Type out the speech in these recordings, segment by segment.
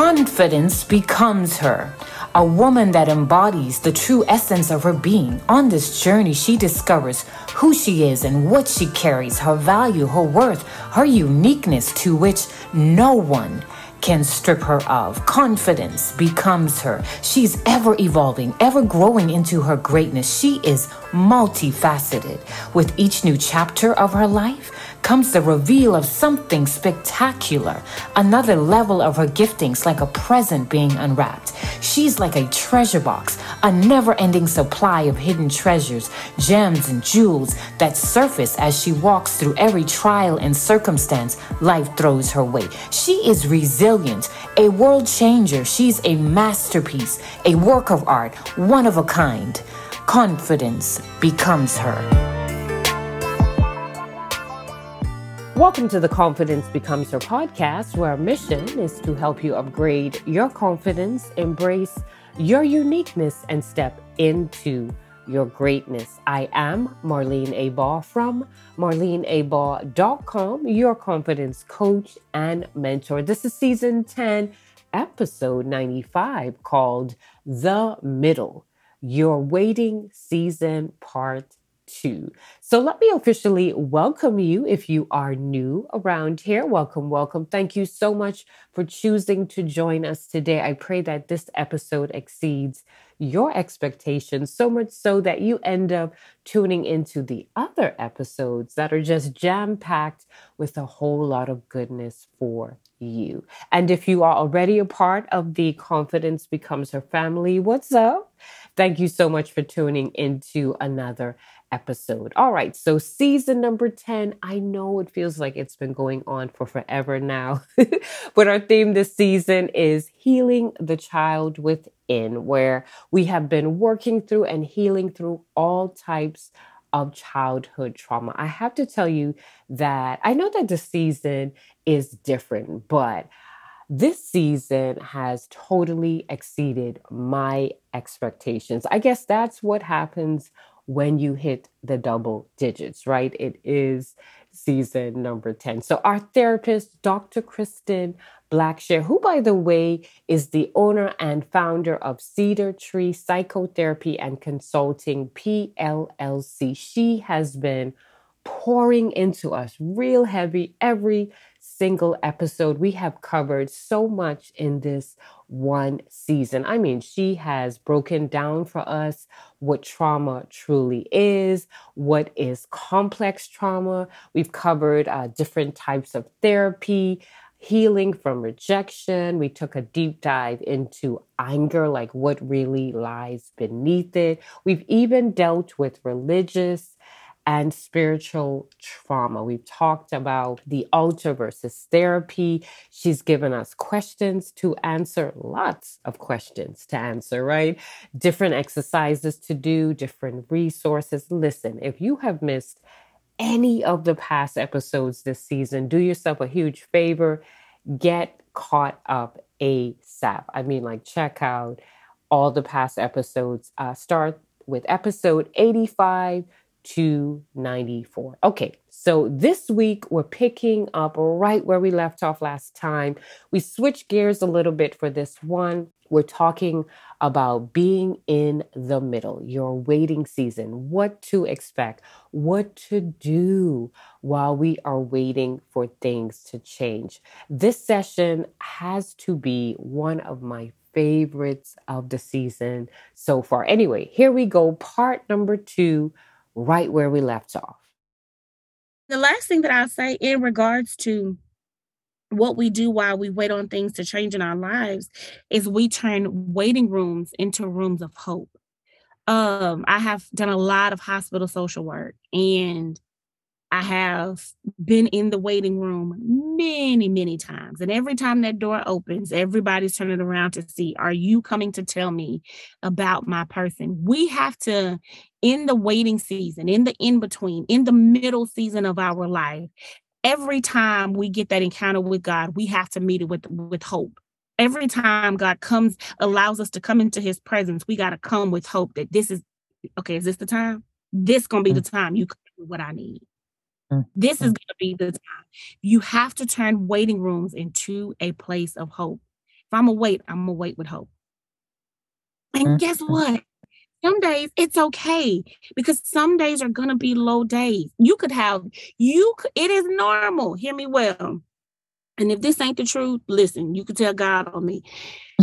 confidence becomes her. A woman that embodies the true essence of her being. On this journey, she discovers who she is and what she carries, her value, her worth, her uniqueness to which no one can strip her of. Confidence becomes her. She's ever evolving, ever growing into her greatness. She is multifaceted. With each new chapter of her life comes the reveal of something spectacular, another level of her giftings, like a present being unwrapped. She's like a treasure box, a never ending supply of hidden treasures, gems, and jewels that surface as she walks through every trial and circumstance life throws her way. She is resilient, a world changer. She's a masterpiece, a work of art, one of a kind. Confidence becomes her. Welcome to the Confidence Becomes Her podcast, where our mission is to help you upgrade your confidence, embrace your uniqueness, and step into your greatness. I am Marlene Abaugh from marleneabaugh.com, your confidence coach and mentor. This is season 10, episode 95, called The Middle, Your Waiting Season Part two. So let me officially welcome you if you are new around here. Welcome, welcome. Thank you so much for choosing to join us today. I pray that this episode exceeds your expectations so much so that you end up tuning into the other episodes that are just jam packed with a whole lot of goodness for you. And if you are already a part of the Confidence Becomes Her family, what's up? Thank you so much for tuning into another episode. All right, so season number 10. I know it feels like it's been going on for forever now, but our theme this season is healing the child within, where we have been working through and healing through all types of childhood trauma. I have to tell you that I know that the season is different, but this season has totally exceeded my expectations. I guess that's what happens when you hit the double digits, right? It is season number 10. So, our therapist, Dr. Krysten Blackshear, who, by the way, is the owner and founder of Cedar Tree Psychotherapy and Consulting PLLC, she has been pouring into us real heavy every single episode. We have covered so much in this one season. I mean, she has broken down for us what trauma truly is, what is complex trauma. We've covered uh, different types of therapy, healing from rejection. We took a deep dive into anger, like what really lies beneath it. We've even dealt with religious and spiritual trauma. We've talked about the altar versus therapy. She's given us questions to answer, lots of questions to answer, right? Different exercises to do, different resources. Listen, if you have missed any of the past episodes this season, do yourself a huge favor. Get caught up ASAP. I mean, like, check out all the past episodes. Uh, start with episode 85 294. Okay, so this week we're picking up right where we left off last time. We switch gears a little bit for this one. We're talking about being in the middle, your waiting season, what to expect, what to do while we are waiting for things to change. This session has to be one of my favorites of the season so far. Anyway, here we go. Part number two right where we left off. The last thing that I'll say in regards to what we do while we wait on things to change in our lives is we turn waiting rooms into rooms of hope. Um, I have done a lot of hospital social work and I have been in the waiting room many, many times. And every time that door opens, everybody's turning around to see, are you coming to tell me about my person? We have to, in the waiting season, in the in between, in the middle season of our life, every time we get that encounter with God, we have to meet it with, with hope. Every time God comes, allows us to come into his presence, we got to come with hope that this is okay, is this the time? This gonna be the mm. time you come with what I need. This is mm. going to be the time. You have to turn waiting rooms into a place of hope. If I'm gonna wait, I'm gonna wait with hope. And mm-hmm. guess what? Some days it's okay because some days are gonna be low days. You could have you. It is normal. Hear me well. And if this ain't the truth, listen. You can tell God on me.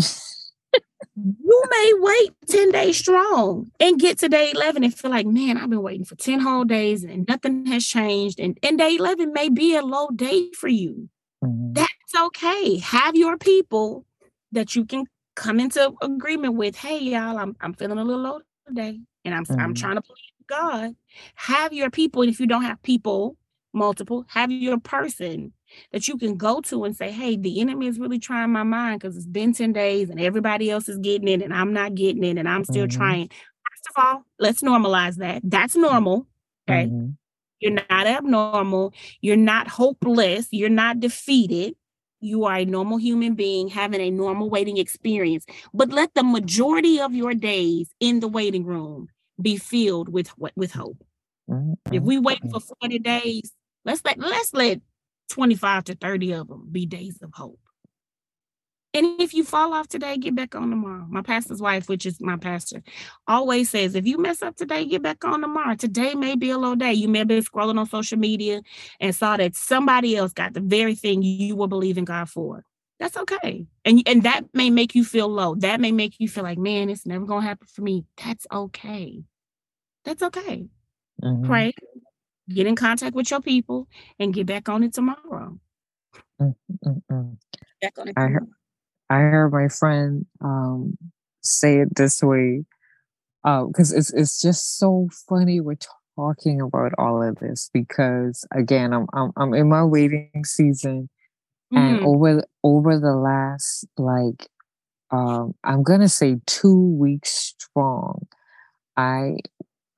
you may wait 10 days strong and get to day 11 and feel like, man, I've been waiting for 10 whole days and nothing has changed. And, and day 11 may be a low day for you. Mm-hmm. That's okay. Have your people that you can come into agreement with. Hey, y'all, I'm, I'm feeling a little low today and I'm, mm-hmm. I'm trying to please God. Have your people. And if you don't have people, multiple, have your person that you can go to and say, hey, the enemy is really trying my mind because it's been 10 days and everybody else is getting it and I'm not getting it and I'm still mm-hmm. trying. First of all, let's normalize that. That's normal. Okay. Mm-hmm. You're not abnormal. You're not hopeless. You're not defeated. You are a normal human being having a normal waiting experience. But let the majority of your days in the waiting room be filled with with hope. Mm-hmm. If we wait for 40 days, let's let let's let 25 to 30 of them be days of hope. And if you fall off today, get back on tomorrow. My pastor's wife, which is my pastor, always says, if you mess up today, get back on tomorrow. Today may be a low day. You may have been scrolling on social media and saw that somebody else got the very thing you were believing God for. That's okay. And, and that may make you feel low. That may make you feel like, man, it's never going to happen for me. That's okay. That's okay. Mm-hmm. Pray, get in contact with your people and get back on it tomorrow. Mm-mm-mm. Back on it. I heard, I heard my friend um, say it this way because uh, it's it's just so funny we're talking about all of this because again I'm I'm, I'm in my waiting season mm-hmm. and over over the last like um, I'm gonna say two weeks strong I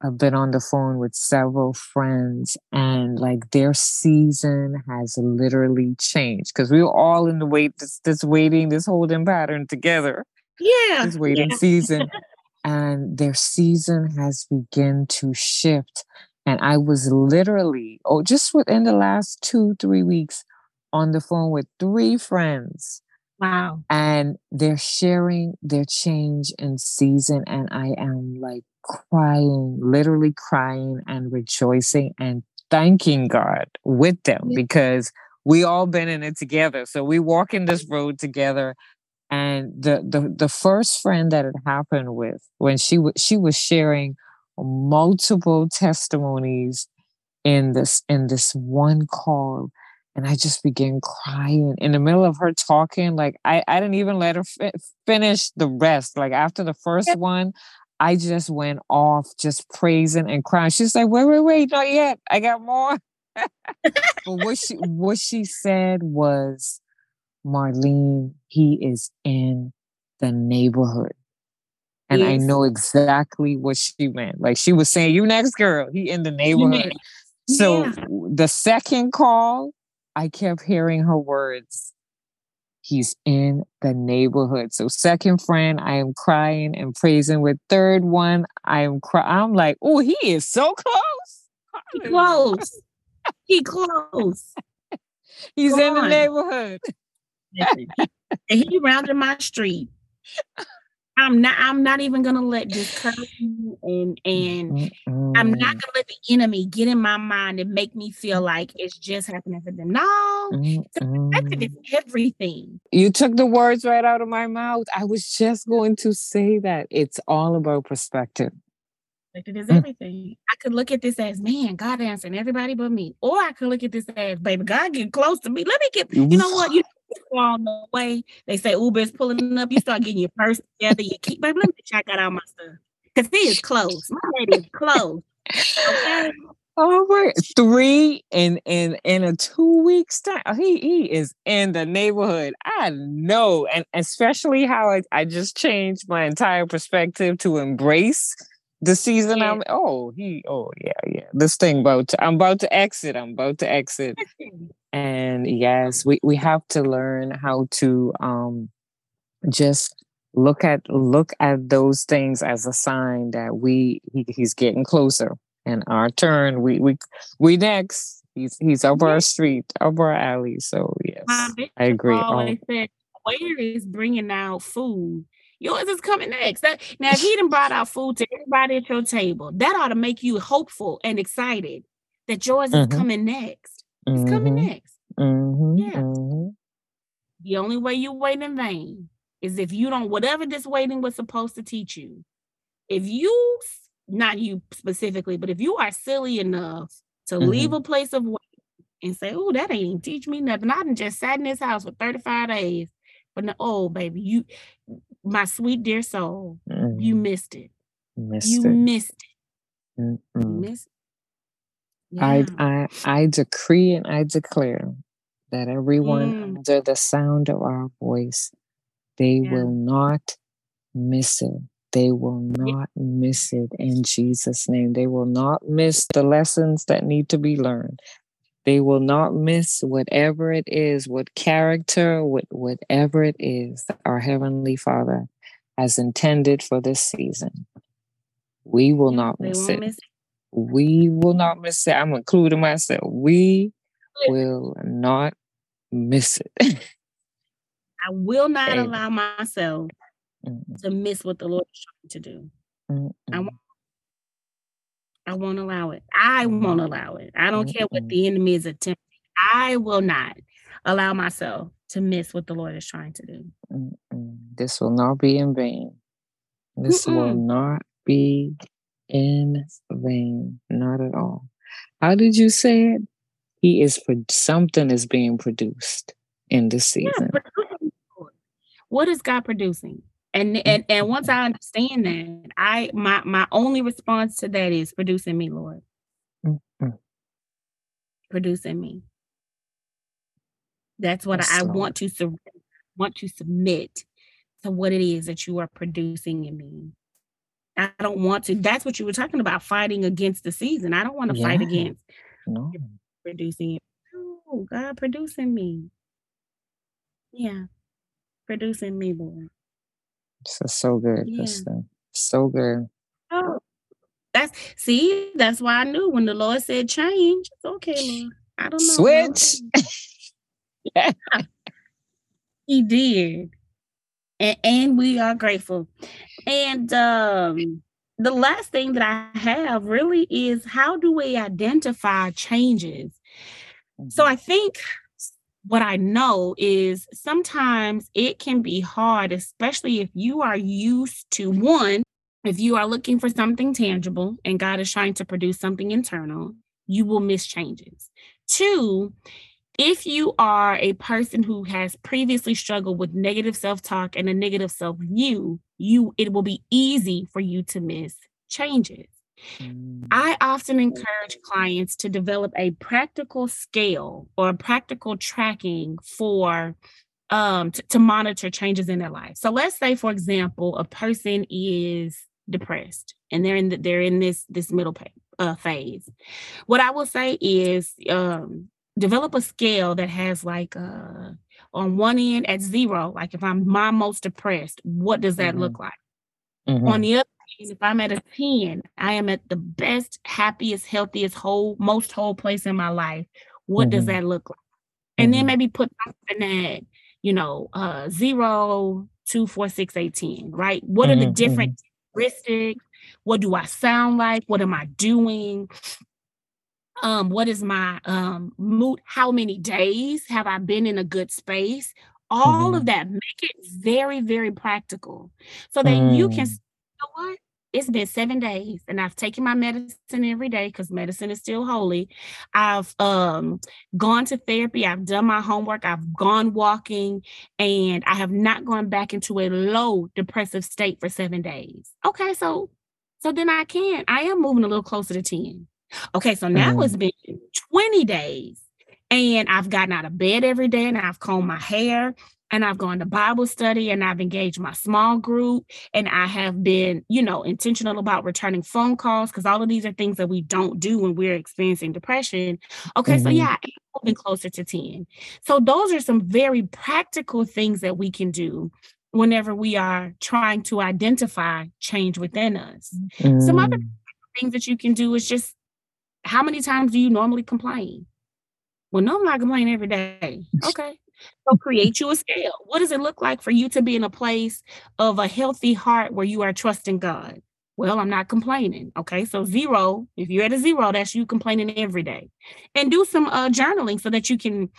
I've been on the phone with several friends and like their season has literally changed because we were all in the wait this, this waiting, this holding pattern together. Yeah. This waiting yeah. season. and their season has begun to shift. And I was literally, oh, just within the last two, three weeks on the phone with three friends. Wow. And they're sharing their change in season. And I am like crying, literally crying and rejoicing and thanking God with them because we all been in it together. So we walk in this road together. And the the the first friend that it happened with, when she was she was sharing multiple testimonies in this in this one call and I just began crying in the middle of her talking. Like I, I didn't even let her fi- finish the rest. Like after the first one, I just went off just praising and crying. She's like, wait, wait, wait, not yet. I got more. but what she what she said was, Marlene, he is in the neighborhood. And yes. I know exactly what she meant. Like she was saying, you next girl, he in the neighborhood. Yeah. So yeah. the second call, I kept hearing her words He's in the neighborhood. So second friend, I am crying and praising. With third one, I am crying. I'm like, oh, he is so close. He close. he close. He's Go in on. the neighborhood. and he rounded my street. I'm not I'm not even gonna let discouragement and and mm-hmm. I'm not gonna let the enemy get in my mind and make me feel like it's just happening for them. No, it's everything. You took the words right out of my mouth. I was just going to say that it's all about perspective. It is everything. I could look at this as, man, God answering everybody but me. Or I could look at this as, baby, God get close to me. Let me get, you know what? You on the way. They say Uber is pulling up. You start getting your purse together. You keep, baby, let me check out all my stuff. Because he is close. My lady is close. Okay. Oh my three in in in a two weeks time. Oh, he he is in the neighborhood. I know. And especially how I, I just changed my entire perspective to embrace the season yeah. I'm oh he oh yeah yeah. This thing about to, I'm about to exit I'm about to exit. And yes we we have to learn how to um just look at look at those things as a sign that we he, he's getting closer and our turn. We we we next. He's he's up our street up our alley. So yes I agree. always said waiter is bringing out food, yours is coming next. That, now, if he done brought out food to everybody at your table, that ought to make you hopeful and excited that yours mm-hmm. is coming next. It's mm-hmm. coming next. Mm-hmm. Yeah. Mm-hmm. The only way you wait in vain is if you don't, whatever this waiting was supposed to teach you, if you, not you specifically, but if you are silly enough to leave mm-hmm. a place of waiting and say, oh, that ain't teach me nothing. I done just sat in this house for 35 days. But no, oh, baby, you, my sweet dear soul, mm. you missed it. Missed you it. missed it. Mm-mm. You missed it. I, I I decree and I declare that everyone Mm. under the sound of our voice, they Yeah. will not miss it. They will Yeah. not miss it in Jesus' name. They will not miss the lessons that need to be learned. They will not miss whatever it is, what character, what whatever it is our Heavenly Father has intended for this season. We will not miss it. miss it. We will not miss it. I'm including myself. We will not miss it. I will not Amen. allow myself to miss what the Lord is trying to do. mm, I won't. I won't allow it. I won't allow it. I don't care what the enemy is attempting. I will not allow myself to miss what the Lord is trying to do. mm, mm. This will not be in vain. This will Mm-mm. not be in vain. Not at all. How did you say it? He is for something is being produced in this season. Lord. What is God producing? And and and once I understand that, I my my only response to that is producing me, Lord. Mm, mm. Producing me. That's what Yes, I, I want to sur- want to submit to what it is that you are producing in me. I don't want to. That's what you were talking about, fighting against the season. I don't want to fight against No. producing it. No, God producing me. Yeah, producing me, Lord. Is so good, Yeah. So good. Oh, that's see, that's why I knew when the Lord said change. It's okay, Lord. I don't know. Switch. He did. And, and we are grateful. And um the last thing that I have really is how do we identify changes? So I think what I know is sometimes it can be hard, especially if you are used to one, if you are looking for something tangible and God is trying to produce something internal, you will miss changes. Two, if you are a person who has previously struggled with negative self-talk and a negative self-view, you it will be easy for you to miss changes. Mm, I often encourage clients to develop a practical scale or practical tracking for um t- to monitor changes in their life. So let's say for example a person is depressed and they're in the, they're in this this middle uh, phase. What I will say is um develop a scale that has like uh on one end at 0 like if I'm my most depressed, what does that Mhm. look like? mhm. On the other if I'm at a 10, I am at the best, happiest, healthiest, whole, most whole place in my life. What does Mhm. that look like? And then Mhm. maybe put something at, you know, uh zero, two, four, six, eight, 10, right? What are the Mhm, different characteristics? What do I sound like? What am I doing? Um, what is my um mood? How many days have I been in a good space? All of Mhm. that make it very, very practical so that you can Mm. Know what? It's been seven days and I've taken my medicine every day because medicine is still holy. I've um gone to therapy, I've done my homework, I've gone walking, and I have not gone back into a low depressive state for seven days. Okay, so so then I can, I am moving a little closer to 10. Okay, so now Mm. it's been 20 days and I've gotten out of bed every day and I've combed my hair and I've gone to Bible study and I've engaged my small group and I have been, you know, intentional about returning phone calls because all of these are things that we don't do when we're experiencing depression. Okay, so Mhm. yeah, I'm moving closer to 10. So those are some very practical things that we can do whenever we are trying to identify change within us. Some other Mm. things that you can do is just how many times do you normally complain? Well, no, I'm not complaining every day. Okay. So create you a scale. What does it look like for you to be in a place of a healthy heart where you are trusting God? Well, I'm not complaining. Okay. So zero, if you're at a zero, that's you complaining every day. And do some uh, journaling so that you can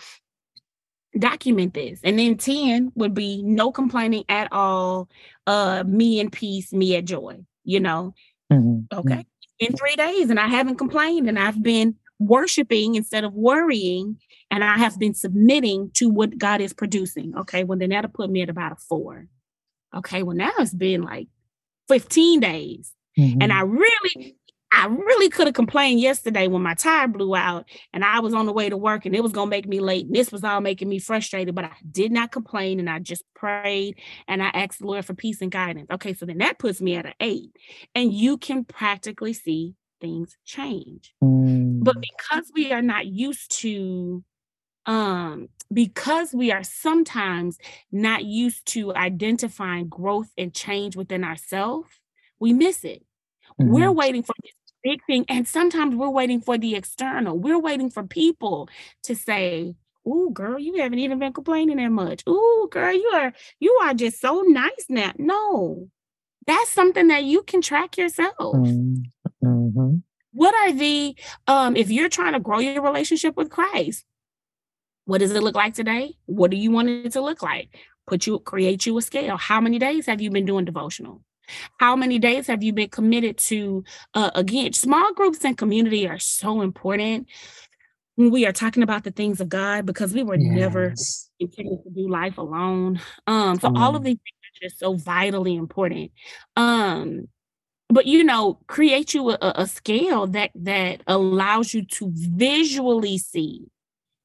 document this. And then 10 would be no complaining at all. Uh, me in peace, me at joy, you know. Mm-hmm. Okay. In three days, and I haven't complained, and I've been worshiping instead of worrying, and I have been submitting to what God is producing. Okay. Well, then that'll put me at about a four. Okay. Well, now it's been like 15 days. Mm-hmm. And I really, I really could have complained yesterday when my tire blew out and I was on the way to work and it was going to make me late. And this was all making me frustrated, but I did not complain and I just prayed and I asked the Lord for peace and guidance. Okay, so then that puts me at an eight. And you can practically see things change. Mm. But because we are not used to, um, because we are sometimes not used to identifying growth and change within ourselves, we miss it. Mm-hmm. We're waiting for this big thing. And sometimes we're waiting for the external. We're waiting for people to say, Ooh, girl, you haven't even been complaining that much. Ooh, girl, you are you are just so nice now. No, that's something that you can track yourself. Mm-hmm. Mm-hmm. What are the um if you're trying to grow your relationship with Christ? What does it look like today? What do you want it to look like? Put you create you a scale. How many days have you been doing devotional? How many days have you been committed to? Uh, again, small groups and community are so important when we are talking about the things of God because we were yes. never intended to do life alone. Um, so all of these things are just so vitally important. Um, but you know, create you a, a scale that that allows you to visually see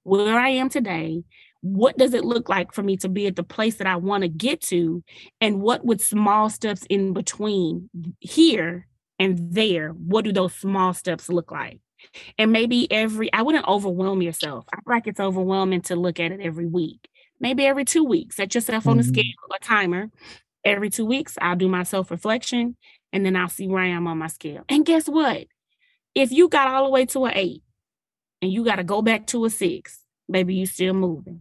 where I am today what does it look like for me to be at the place that I want to get to? And what would small steps in between here and there, what do those small steps look like? And maybe every, I wouldn't overwhelm yourself. I feel like it's overwhelming to look at it every week. Maybe every two weeks, set yourself on a mm-hmm. scale, a timer. Every two weeks, I'll do my self reflection and then I'll see where I am on my scale. And guess what? If you got all the way to an eight and you got to go back to a six, baby, you still moving.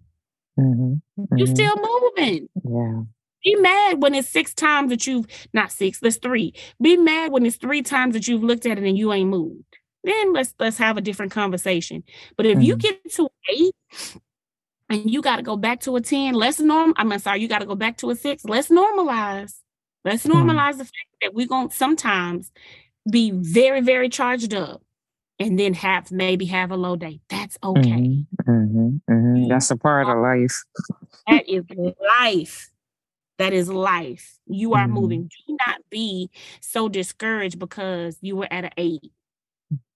Mm-hmm. Mm-hmm. You're still moving. Yeah. Be mad when it's six times that you've not six, that's three. Be mad when it's three times that you've looked at it and you ain't moved. Then let's let's have a different conversation. But if mm-hmm. you get to eight and you got to go back to a 10, let's norm. I'm sorry, you got to go back to a six. Let's normalize. Let's mm-hmm. normalize the fact that we're gonna sometimes be very, very charged up and then have maybe have a low day. That's okay. Mm-hmm, mm-hmm, mm-hmm. That's a part of life. that is life. That is life. You are moving. Mm-hmm. Do not be so discouraged because you were at an eight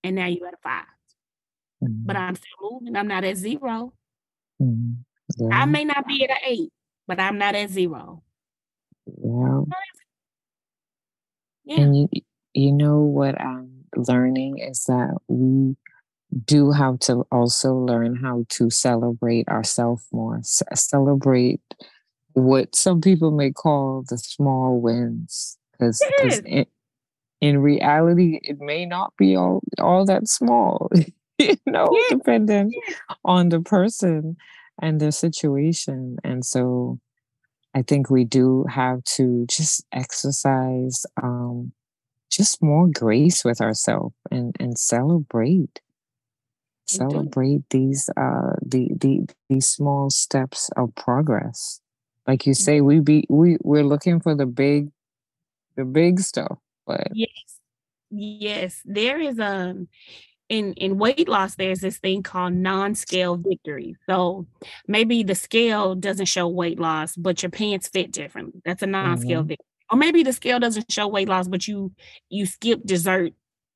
and now you're at a 5 But mm-hmm. I'm still moving. I'm not at 0 mm-hmm. yeah. I may not be at an eight, but I'm not at zero. Yeah. Yeah. And you, you know what? I'm learning is that we do have to also learn how to celebrate ourselves more, C- celebrate what some people may call the small wins. Because in, in reality, it may not be all, all that small, you know, yeah. depending yeah. on the person and their situation. And so I think we do have to just exercise um, just more grace with ourselves and and celebrate. Celebrate these uh the, the these small steps of progress. Like you say we be we we're looking for the big the big stuff but yes. Yes. There is um in in weight loss there's this thing called non-scale victory so maybe the scale doesn't show weight loss but your pants fit differently that's a non-scale mm-hmm. victory or maybe the scale doesn't show weight loss, but you you skip dessert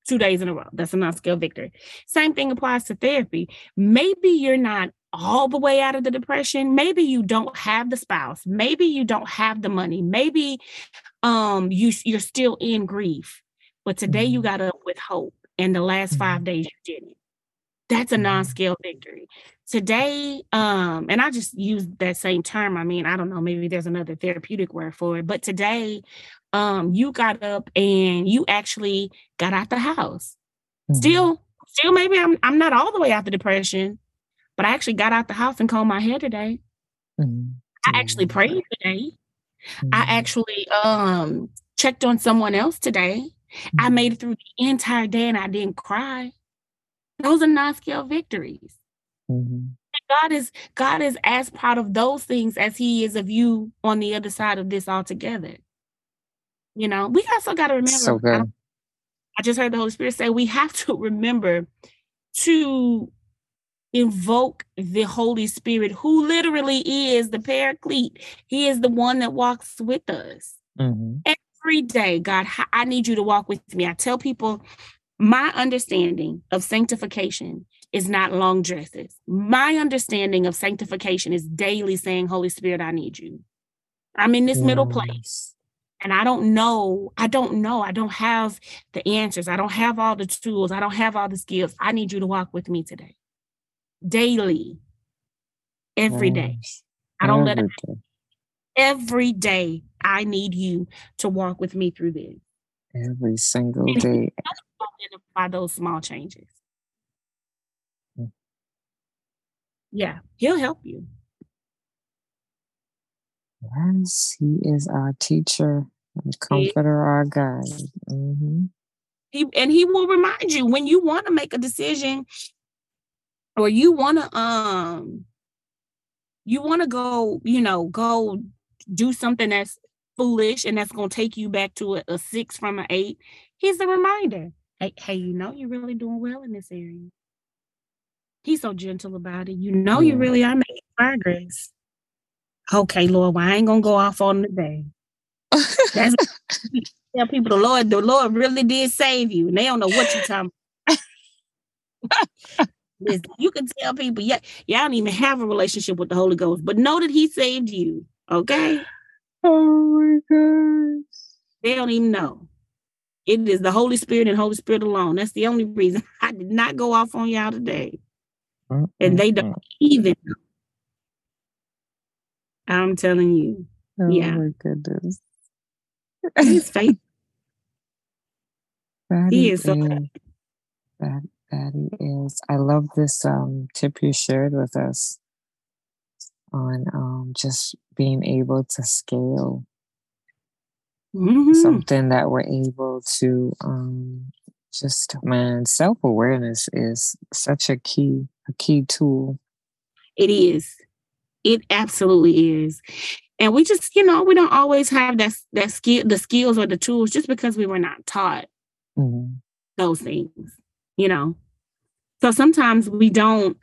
two days in a row. That's a non-scale victory. Same thing applies to therapy. Maybe you're not all the way out of the depression. Maybe you don't have the spouse. Maybe you don't have the money. Maybe um you you're still in grief. But today you mm-hmm. got up with hope. And the last five mm-hmm. days you didn't. That's a mm-hmm. non-scale victory today um and i just use that same term i mean i don't know maybe there's another therapeutic word for it but today um you got up and you actually got out the house mm-hmm. still still maybe i'm i'm not all the way out the depression but i actually got out the house and combed my hair today Mm-hmm. I actually prayed today. Mm-hmm. I actually um checked on someone else today. Mm-hmm. I made it through the entire day and I didn't cry. Those are non-scale victories. Mm-hmm. God is God is as proud of those things as He is of you on the other side of this altogether. You know, we also got to remember. So I, I just heard the Holy Spirit say we have to remember to invoke the Holy Spirit, who literally is the paraclete. He is the one that walks with us. Mm-hmm. Every day, God, I need you to walk with me. I tell people my understanding of sanctification is not long dresses. My understanding of sanctification is daily saying, Holy Spirit, I need you. I'm in this yes. middle mm. place. And I don't know. I don't know. I don't have the answers. I don't have all the tools. I don't have all the skills. I need you to walk with me today daily, every day. I don't let it every day. I need you to walk with me through this. Every single day. By those small changes. Hmm. Yeah, he'll help you. Yes, he is our teacher and comforter, our guide. Mm-hmm. He, and he will remind you when you want to make a decision or you want to um you want to go you know go do something that's foolish and that's going to take you back to a, a, six from an eight he's a reminder. Hey hey you know you're really doing well in this area. He's so gentle about it. You know you really are making progress. Okay lord well i ain't gonna go off on the day. That's tell people the lord the lord really did save you and they don't know what you're talking you can tell people, yeah, y'all don't even have a relationship with the Holy Ghost, but know that He saved you. Okay. Oh my gosh. They don't even know. It is the Holy Spirit and Holy Spirit alone. That's the only reason I did not go off on y'all today. Mm-hmm. And they don't even know. I'm telling you. Oh yeah. my goodness. He's faithful. he is so good. That Patty, is I love this um, tip you shared with us on um, just being able to scale mm-hmm. something that we're able to um, just man self awareness is such a key a key tool. It is. It absolutely is. And we just, you know, we don't always have that that skill, the skills or the tools just because we were not taught mm-hmm. those things you know. So sometimes we don't,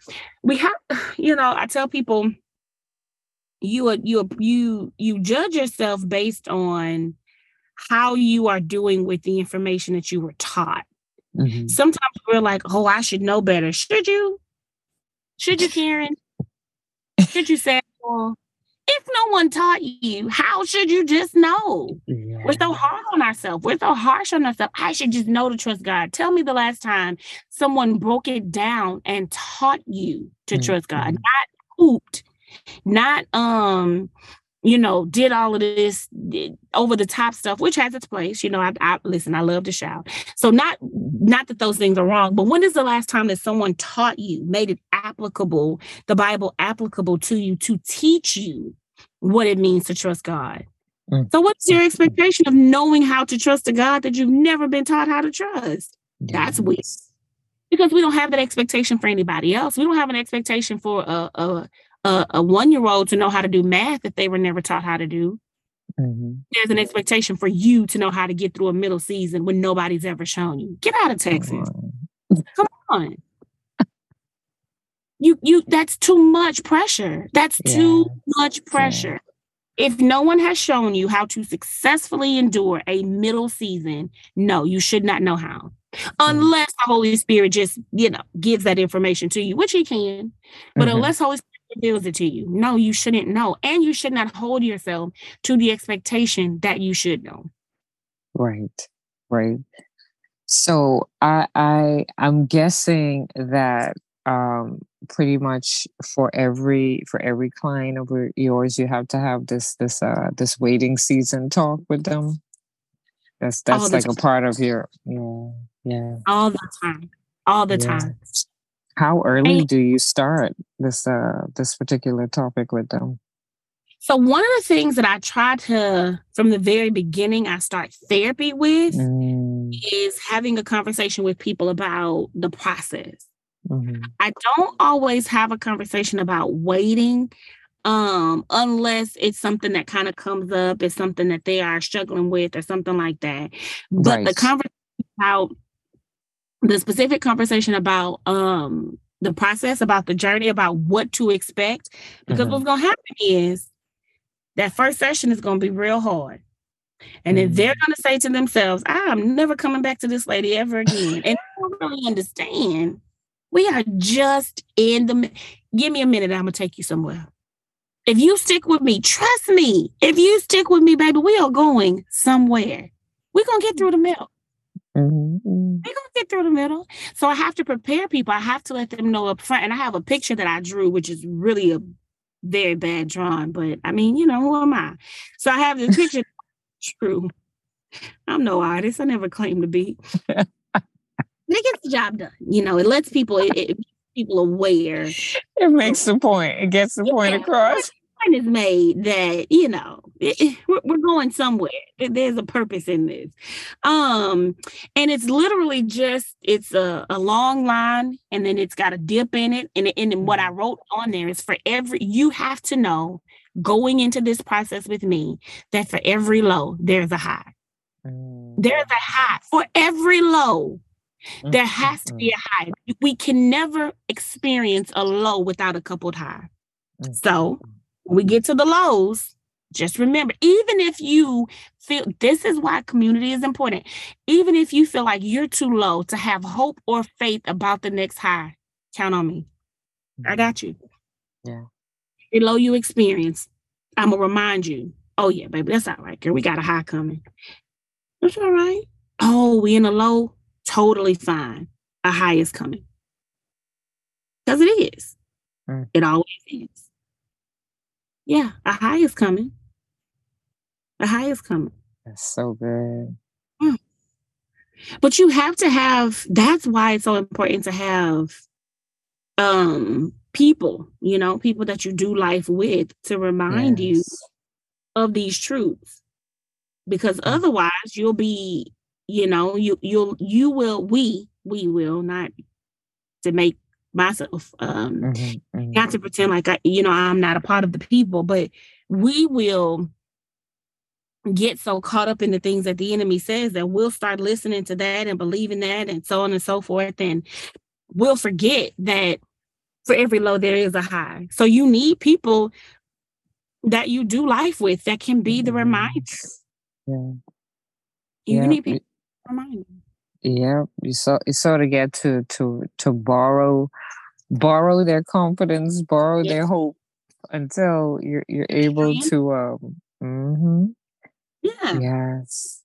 we have, you know, I tell people you you you you judge yourself based on how you are doing with the information that you were taught. Mm-hmm. Sometimes we're like, oh, I should know better. Should you? Should you, Karen? should you, Samuel? if no one taught you, how should you just know? Yeah. We're so hard on ourselves. We're so harsh on ourselves. I should just know to trust God. Tell me the last time someone broke it down and taught you to mm-hmm. trust God, not hooped, not um you know, did all of this over the top stuff, which has its place. You know, I, I, listen, I love to shout. So not not that those things are wrong, but when is the last time that someone taught you, made it applicable, the Bible applicable to you to teach you what it means to trust God? Mm. So what's your expectation of knowing how to trust a God that you've never been taught how to trust? That's weird. Because we don't have that expectation for anybody else. We don't have an expectation for a, a a, a one year old to know how to do math that they were never taught how to do. Mm-hmm. There's an expectation for you to know how to get through a middle season when nobody's ever shown you. Get out of Texas. Come on. You you that's too much pressure. That's yeah. too much pressure. Yeah. If no one has shown you how to successfully endure a middle season, no, you should not know how. Unless the Holy Spirit just, you know, gives that information to you, which he can. But mm-hmm. unless Holy reveals it to you. No, you shouldn't know. And you should not hold yourself to the expectation that you should know. Right. Right. So I I I'm guessing that um pretty much for every for every client of yours you have to have this this uh this waiting season talk with them. That's that's like time. a part of your yeah yeah all the time all the yeah. time how early do you start this uh this particular topic with them? So one of the things that I try to, from the very beginning, I start therapy with mm. is having a conversation with people about the process. Mm-hmm. I don't always have a conversation about waiting um unless it's something that kind of comes up it's something that they are struggling with or something like that but right. the conversation about the specific conversation about um the process about the journey about what to expect because mm-hmm. what's going to happen is that first session is going to be real hard and mm-hmm. then they're going to say to themselves i'm never coming back to this lady ever again and I don't really understand we are just in the give me a minute i'm going to take you somewhere if you stick with me, trust me. If you stick with me, baby, we are going somewhere. We're gonna get through the middle. Mm-hmm. We're gonna get through the middle. So I have to prepare people. I have to let them know up front. And I have a picture that I drew, which is really a very bad drawing, but I mean, you know, who am I? So I have this picture true. I'm no artist. I never claimed to be. it gets the job done. You know, it lets people it, it people aware. It makes the point. It gets the yeah. point across point is made that you know we're, we're going somewhere. There's a purpose in this. Um and it's literally just it's a, a long line and then it's got a dip in it and, and what i mm-hmm. wrote on there is for every you have to know going into this process with me that for every low there's a high. Mm. there's a high. For every low there has to be a high. We can never experience a low without a coupled high. So we get to the lows, just remember, even if you feel this is why community is important, even if you feel like you're too low to have hope or faith about the next high, count on me. I mm-hmm. got you. Yeah. The low you experience, I'm gonna remind you. Oh yeah, baby, that's all right, girl. We got a high coming. That's all right. Oh, we in a low, totally fine. A high is coming. Because it is. Mm. It always is. Yeah, a high is coming. A high is coming. That's so good. Mm. But you have to have that's why it's so important to have um people, you know, people that you do life with to remind yes. you of these truths. Because mm. otherwise you'll be, you know, you you'll you will we we will not to make myself um mm-hmm, mm-hmm. not to pretend like i you know i'm not a part of the people but we will get so caught up in the things that the enemy says that we'll start listening to that and believing that and so on and so forth and we'll forget that for every low there is a high so you need people that you do life with that can be the reminder yeah you yeah. need people remind yeah, you so you sort of get to to to borrow borrow their confidence, borrow yes. their hope until you're you're able to um mm-hmm. yeah yes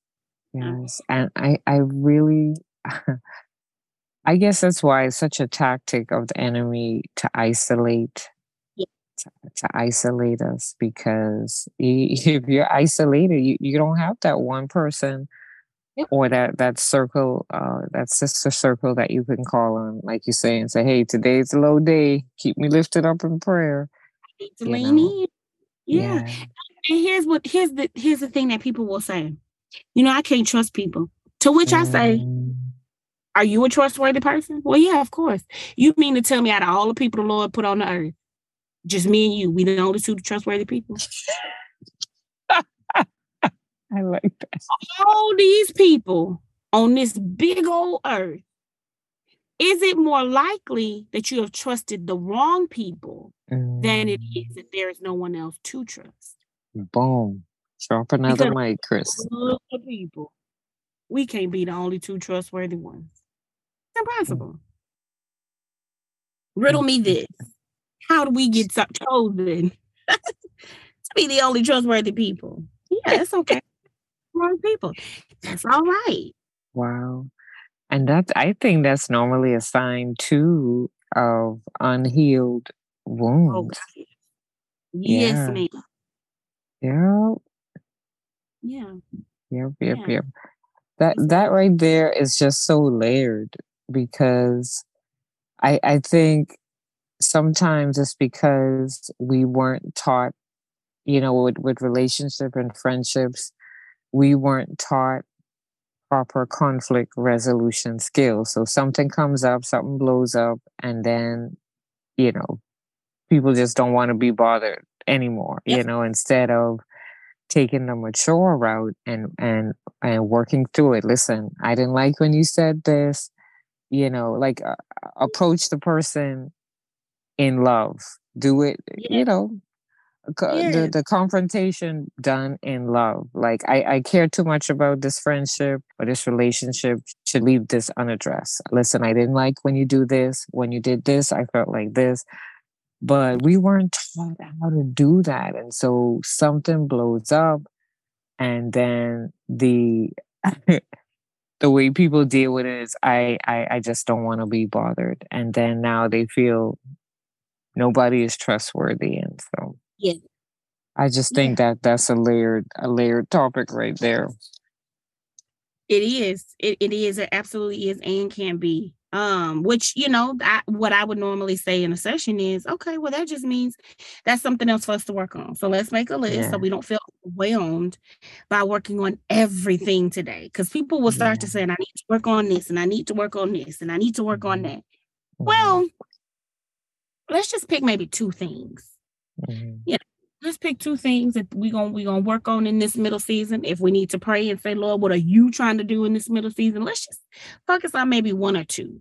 yes and I I really I guess that's why it's such a tactic of the enemy to isolate yeah. to, to, isolate us because if you're isolated you, you don't have that one person. Or that that circle uh that sister circle that you can call on like you say and say hey today's a low day keep me lifted up in prayer Delaney. Yeah. yeah. And here's what here's the here's the thing that people will say. You know, I can't trust people. To which mm. I say, mm. Are you a trustworthy person? Well, yeah, of course. You mean to tell me out of all the people the Lord put on the earth, just me and you, we the only two trustworthy people? I like that. All these people on this big old earth, is it more likely that you have trusted the wrong people mm. than it is mm. that there is no one else to trust? Boom. Drop another because mic, Chris. People, we can't be the only two trustworthy ones. It's impossible. Mm. Riddle me mm. this. How do we get chosen to be the only trustworthy people? Yeah, it's okay wrong people. That's all right. Wow. And that I think that's normally a sign too of unhealed wounds. Oh, yes, yeah. ma'am. Yeah. Yeah. Yep, yep, yeah. yep. That that right there is just so layered because I I think sometimes it's because we weren't taught you know, with, with relationship and friendships, we weren't taught proper conflict resolution skills. So something comes up, something blows up, and then, you know, people just don't want to be bothered anymore, yep. you know, instead of taking the mature route and and and working through it. Listen, I didn't like when you said this, you know, like uh, approach the person in love. Do it, yeah. you know, yeah. the the confrontation done in love. Like I I care too much about this friendship or this relationship to leave this unaddressed. Listen, I didn't like when you do this. When you did this, I felt like this. But we weren't taught how to do that. And so something blows up and then the the way people deal with it is I I, I just don't want to be bothered. And then now they feel nobody is trustworthy. And so yeah. I just think yeah. that that's a layered a layered topic right there. It is. It, it is. It absolutely is and can be. Um, which you know, I, what I would normally say in a session is, okay, well, that just means that's something else for us to work on. So let's make a list yeah. so we don't feel overwhelmed by working on everything today. Because people will start yeah. to say, I need to work on this, and I need to work on this, and I need to work on mm-hmm. that. Mm-hmm. Well, let's just pick maybe two things Mm-hmm. Yeah. Let's pick two things that we're gonna we're gonna work on in this middle season. If we need to pray and say, Lord, what are you trying to do in this middle season? Let's just focus on maybe one or two.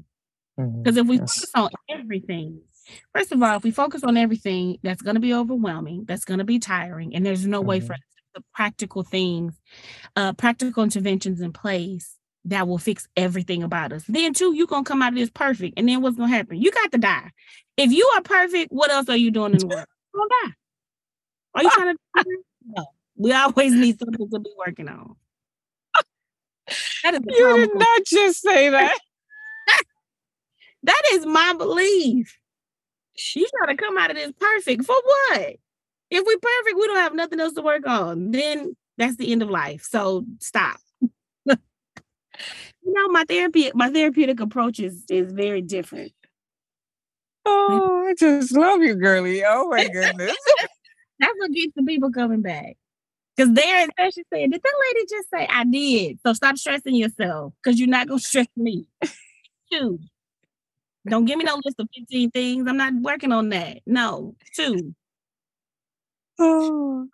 Because mm-hmm. if we yes. focus on everything, first of all, if we focus on everything, that's going to be overwhelming. That's going to be tiring, and there's no mm-hmm. way for mm-hmm. the practical things, uh, practical interventions in place that will fix everything about us. Then too, you're gonna come out of this perfect, and then what's gonna happen? You got to die. If you are perfect, what else are you doing in the world? Gonna die. Are you trying to? no. We always need something to be working on. That is you did not just say that. that is my belief. You trying to come out of this perfect for what? If we perfect, we don't have nothing else to work on. Then that's the end of life. So stop. you know, my therapy, my therapeutic approach is is very different. Oh, I just love you, girly. Oh my goodness. That's what gets the people coming back. Because they're especially saying, Did that lady just say I did? So stop stressing yourself because you're not gonna stress me. Two. Don't give me no list of 15 things. I'm not working on that. No, two. Oh,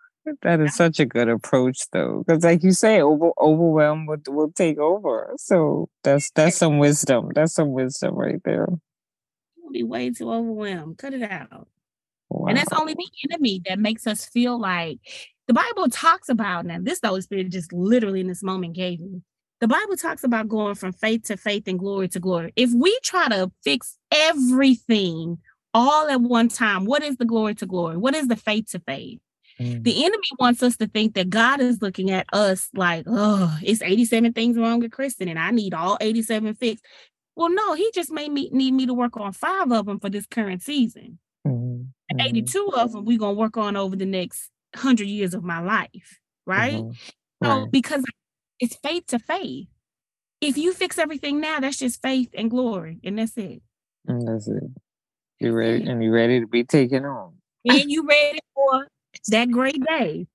that is such a good approach though. Because like you say, over overwhelm will, will take over. So that's that's some wisdom. That's some wisdom right there be way too overwhelmed. Cut it out. Wow. And that's only the enemy that makes us feel like the Bible talks about now. This the Holy Spirit just literally in this moment gave me. The Bible talks about going from faith to faith and glory to glory. If we try to fix everything all at one time, what is the glory to glory? What is the faith to faith? Mm. The enemy wants us to think that God is looking at us like, oh, it's 87 things wrong with Krysten, and I need all 87 fixed. Well, no, he just made me need me to work on five of them for this current season. Mm-hmm. 82 of them we're gonna work on over the next hundred years of my life, right? Mm-hmm. So right. because it's faith to faith. If you fix everything now, that's just faith and glory, and that's it. And that's it. You ready and you ready to be taken on. And you ready for that great day.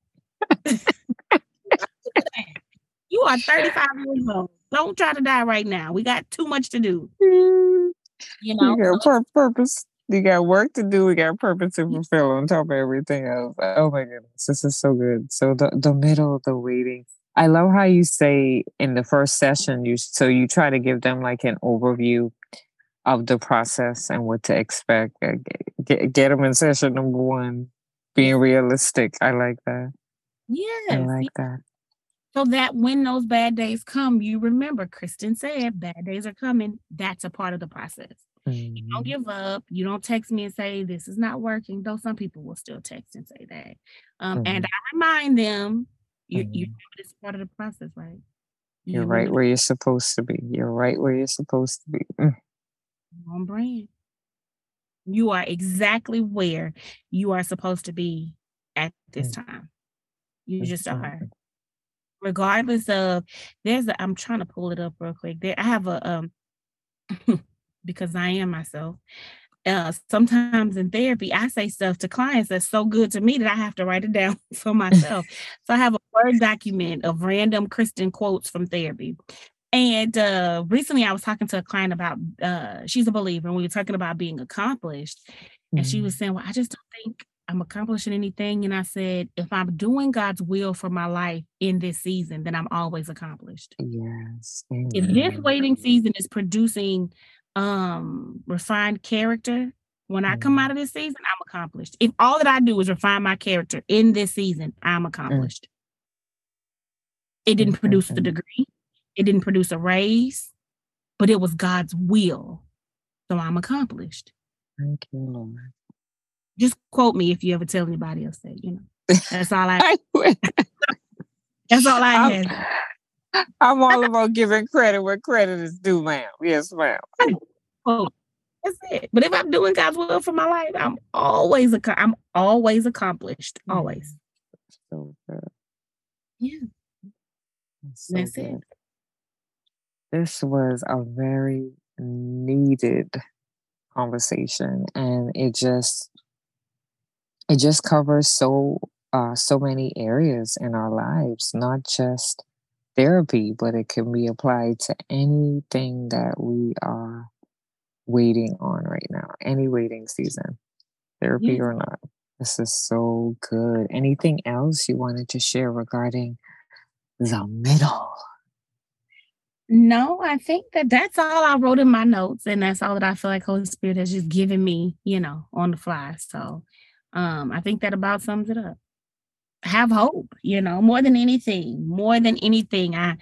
you are 35 years old. Don't try to die right now. We got too much to do. Mm. You know, you got pur- purpose. You got work to do. We got purpose to fulfill on top of everything else. Oh my goodness, this is so good. So the the middle, of the waiting. I love how you say in the first session you so you try to give them like an overview of the process and what to expect. Get, get them in session number one, being realistic. I like that. Yeah, I like that so that when those bad days come, you remember Krysten said bad days are coming. That's a part of the process. Mm-hmm. You don't mm-hmm. give up. You don't text me and say this is not working, though some people will still text and say that. Um, mm-hmm. And I remind them you, mm-hmm. you it's part of the process, right? You are right where you're supposed to be. You're right where you're supposed to be. Mm. On brand. You are exactly where you are supposed to be at this mm. time. You just are regardless of there's a I'm trying to pull it up real quick. There I have a um because I am myself. uh, sometimes in therapy, I say stuff to clients that's so good to me that I have to write it down for myself. so I have a word document of random Christian quotes from therapy. And uh, recently I was talking to a client about, uh, she's a believer, and we were talking about being accomplished. Mm-hmm. And she was mm. saying, Well, I just don't think I'm accomplishing anything. And I said, If I'm doing God's will for my life in this season, then I'm always accomplished. Yes. If this waiting season is producing um refined character when I come out mm. of this season, I'm accomplished. If all that I do is refine my character in this season, I'm mm. accomplished. It didn't produce the degree, it didn't produce a raise, but it was God's will. So I'm accomplished. Thank you, Lord. Just quote me if you ever tell anybody else that, you know. That's all I That's all I have. I'm all about giving credit where credit is due, ma'am. Yes, ma'am. Oh, that's it. But if I'm doing God's will for my life, I'm always a I'm always accomplished. Mm-hmm. Always. So good. Yeah. That's, so that's it. This was a very needed conversation and it just it just covers so uh so many areas in our lives, not just therapy, but it can be applied to anything that we are waiting on right now, any waiting season, therapy yeah. or not. This is so good. Anything else you wanted to share regarding the middle? No, I think that that's all I wrote in my notes, and that's all that I feel like Holy Spirit has just given me, you know, on the fly. So, um, I think that about sums it up have hope, you know, more than anything, more than anything. I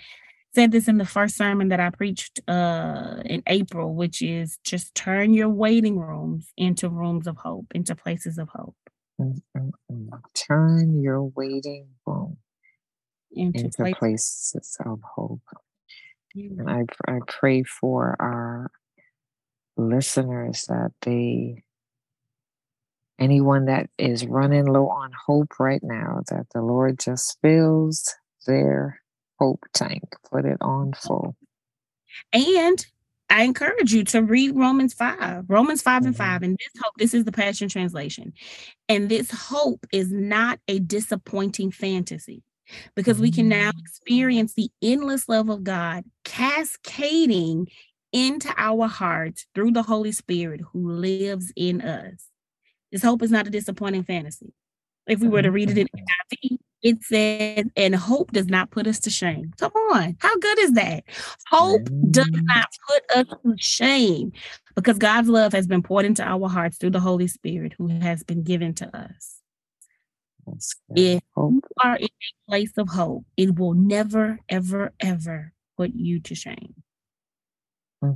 said this in the first sermon that I preached uh, in April, which is just turn your waiting rooms into rooms of hope, into places of hope. Mm-mm-mm. Turn your waiting room into, into places. places of hope. And I, I pray for our listeners that they anyone that is running low on hope right now, that the Lord just fills their hope tank, put it on full. And I encourage you to read Romans 5, Romans 5 mm-hmm. and 5. And this hope, this is the Passion Translation. And this hope is not a disappointing fantasy because mm-hmm. we can now mm. experience the endless love of God cascading into our hearts through the Holy Spirit who lives in us. This hope is not a disappointing fantasy. If we were to read it in NIV, it says, and hope does not put us to shame. Come on. How good is that? Hope does not put us to shame because God's love has been poured into our hearts through the Holy Spirit who has been given to us. If you are in a place of hope, it will never, ever, ever put you to shame.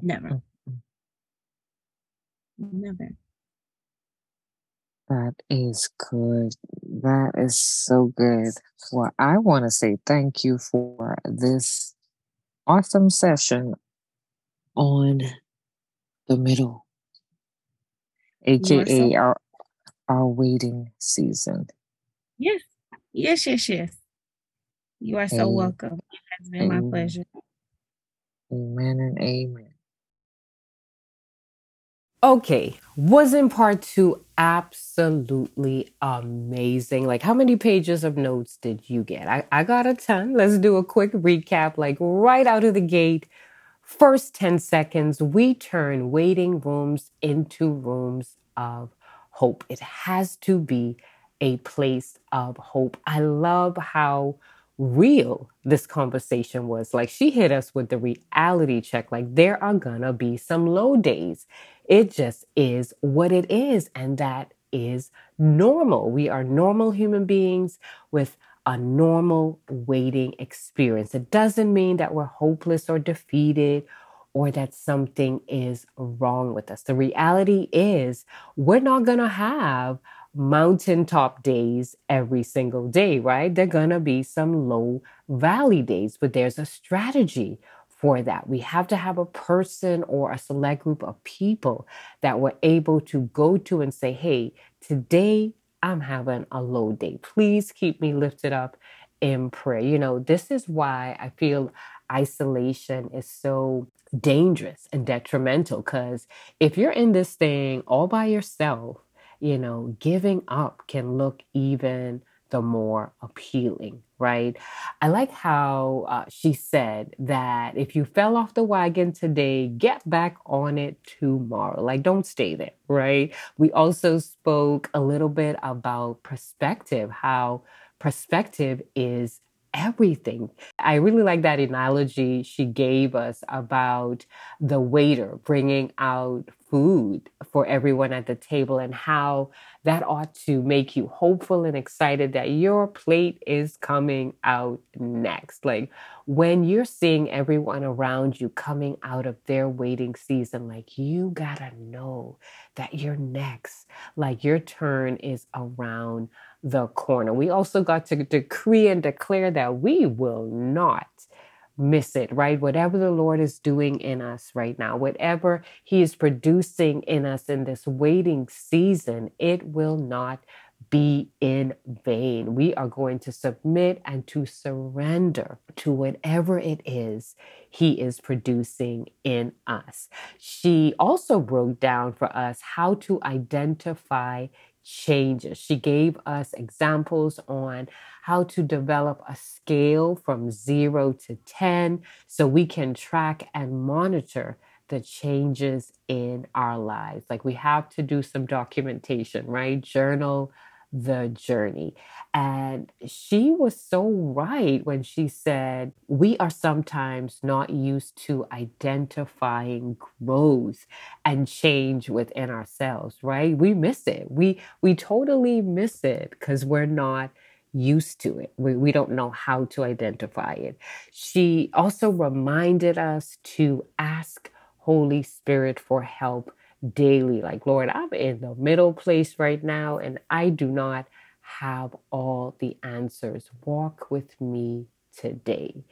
Never. Never. That is good. That is so good. Well, I want to say thank you for this awesome session on the middle, aka our our waiting season. Yes, yes, yes, yes. You are so amen. welcome. It has been amen. my pleasure. Amen and amen. Okay, wasn't part two absolutely amazing? Like, how many pages of notes did you get? I, I got a ton. Let's do a quick recap, like right out of the gate. First 10 seconds, we turn waiting rooms into rooms of hope. It has to be a place of hope. I love how real this conversation was. Like she hit us with the reality check. Like there are gonna be some low days. It just is what it is. And that is normal. We are normal human beings with a normal waiting experience. It doesn't mean that we're hopeless or defeated or that something is wrong with us. The reality is we're not to have mountaintop days every single day, right? There are going to be some low valley days, but there's a strategy for that. We have to have a person or a select group of people that we're able to go to and say, hey, today I'm having a low day. Please keep me lifted up in prayer. You know, this is why I feel isolation is so dangerous and detrimental because if you're in this thing all by yourself, you know, giving up can look even the more appealing, right? I like how uh, she said that if you fell off the wagon today, get back on it tomorrow. Like, don't stay there, right? We also spoke a little bit about perspective, how perspective is everything. I really like that analogy she gave us about the waiter bringing out food for everyone at the table and how that ought to make you hopeful and excited that your plate is coming out next. Like when you're seeing everyone around you coming out of their waiting season, like you gotta know that you're next, like your turn is around the corner. We also got to decree and declare that we will not miss it, right? Whatever the Lord is doing in us right now, whatever He is producing in us in this waiting season, it will not be in vain. We are going to submit and to surrender to whatever it is He is producing in us. She also broke down for us how to identify changes. She gave us examples on how to develop a scale from zero to 10 so we can track and monitor the changes in our lives. Like we have to do some documentation, right? Journal the journey. And she was so right when she said, We are sometimes not used to identifying growth and change within ourselves, right? We miss it. We we totally miss it because we're not used to it. We, we don't know how to identify it. She also reminded us to ask Holy Spirit for help daily. Like, Lord, I'm in the middle place right now and I do not have all the answers. Walk with me today.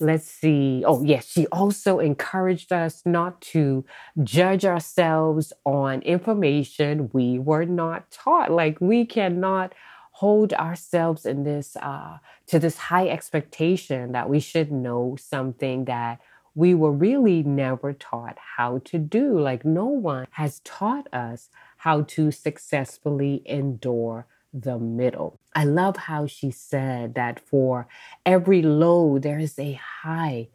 Let's see. Oh, yes, she also encouraged us not to judge ourselves on information we were not taught. Like, we cannot hold ourselves in this uh, to this high expectation that we should know something that we were really never taught how to do. Like, no one has taught us how to successfully endure the middle. I love how she said that for every low, there is a high.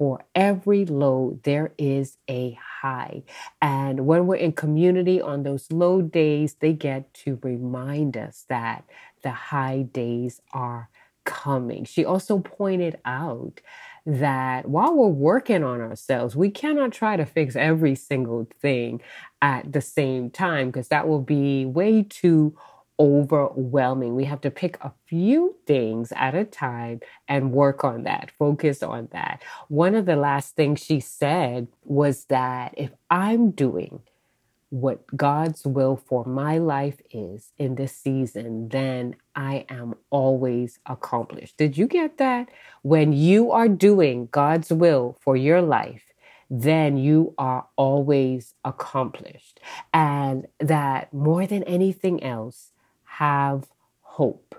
For every low, there is a high. And when we're in community on those low days, they get to remind us that the high days are coming. She also pointed out that while we're working on ourselves, we cannot try to fix every single thing at the same time because that will be way too overwhelming. We have to pick a few things at a time and work on that, focus on that. One of the last things she said was that if I'm doing what God's will for my life is in this season, then I am always accomplished. Did you get that? When you are doing God's will for your life, then you are always accomplished. And that more than anything else, have hope.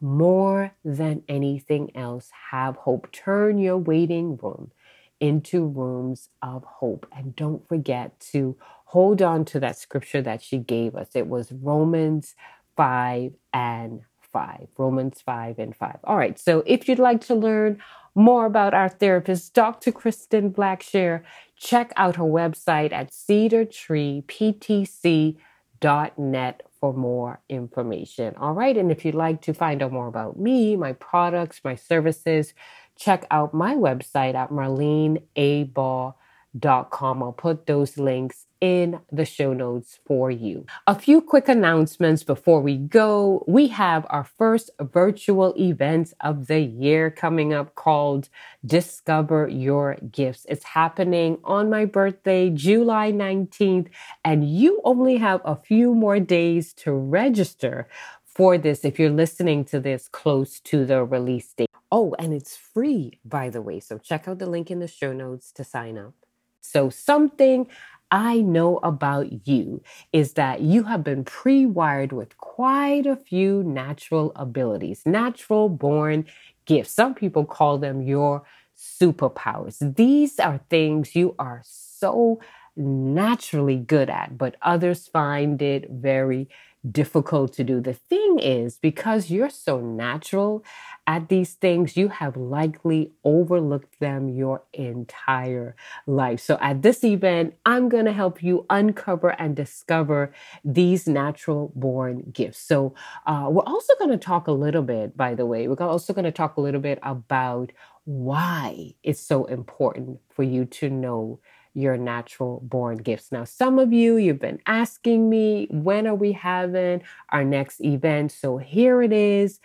More than anything else, have hope. Turn your waiting room into rooms of hope. And don't forget to hold on to that scripture that she gave us. It was Romans 5 and 5. Romans 5 and 5. All right. So if you'd like to learn more about our therapist, Dr. Krysten Blackshear, check out her website at cedartreeptc.net for more information. All right. And if you'd like to find out more about me, my products, my services, check out my website at marleneabaugh.com com. I'll put those links in the show notes for you. A few quick announcements before we go. We have our first virtual event of the year coming up called Discover Your Gifts. It's happening on my birthday, July 19th, and you only have a few more days to register for this if you're listening to this close to the release date. Oh, and it's free, by the way. So check out the link in the show notes to sign up. So, something I know about you is that you have been pre wired with quite a few natural abilities, natural born gifts. Some people call them your superpowers. These are things you are so naturally good at, but others find it very difficult to do. The thing is, because you're so natural at these things, you have likely overlooked them your entire life. So at this event, I'm going to help you uncover and discover these natural born gifts. So uh, we're also going to talk a little bit, by the way, we're also going to talk a little bit about why it's so important for you to know your natural born gifts. Now, some of you, you've been asking me, when are we having our next event? So here it is.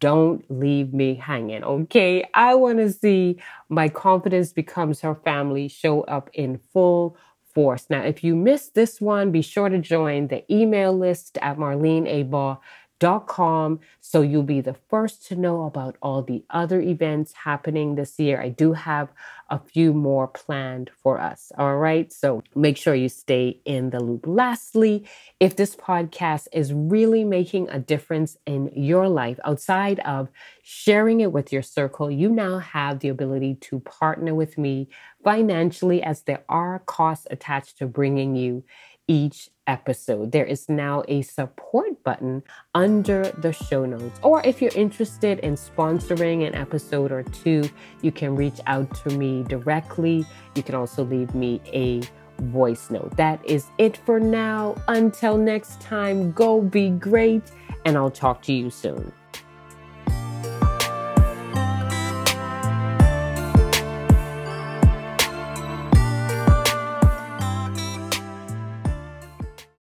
Don't leave me hanging, okay? I want to see my Confidence Becomes Her family show up in full force. Now, if you missed this one, be sure to join the email list at Marlene Abaugh com so you'll be the first to know about all the other events happening this year. I do have a few more planned for us. All right. So make sure you stay in the loop. Lastly, if this podcast is really making a difference in your life outside of sharing it with your circle, you now have the ability to partner with me financially as there are costs attached to bringing you each episode. There is now a support button mm-hmm. under the show notes. Or if you're interested in sponsoring an episode or two, you can reach out to me directly. You can also leave me a voice note. That is it for now. Until next time, go be great, and I'll talk to you soon.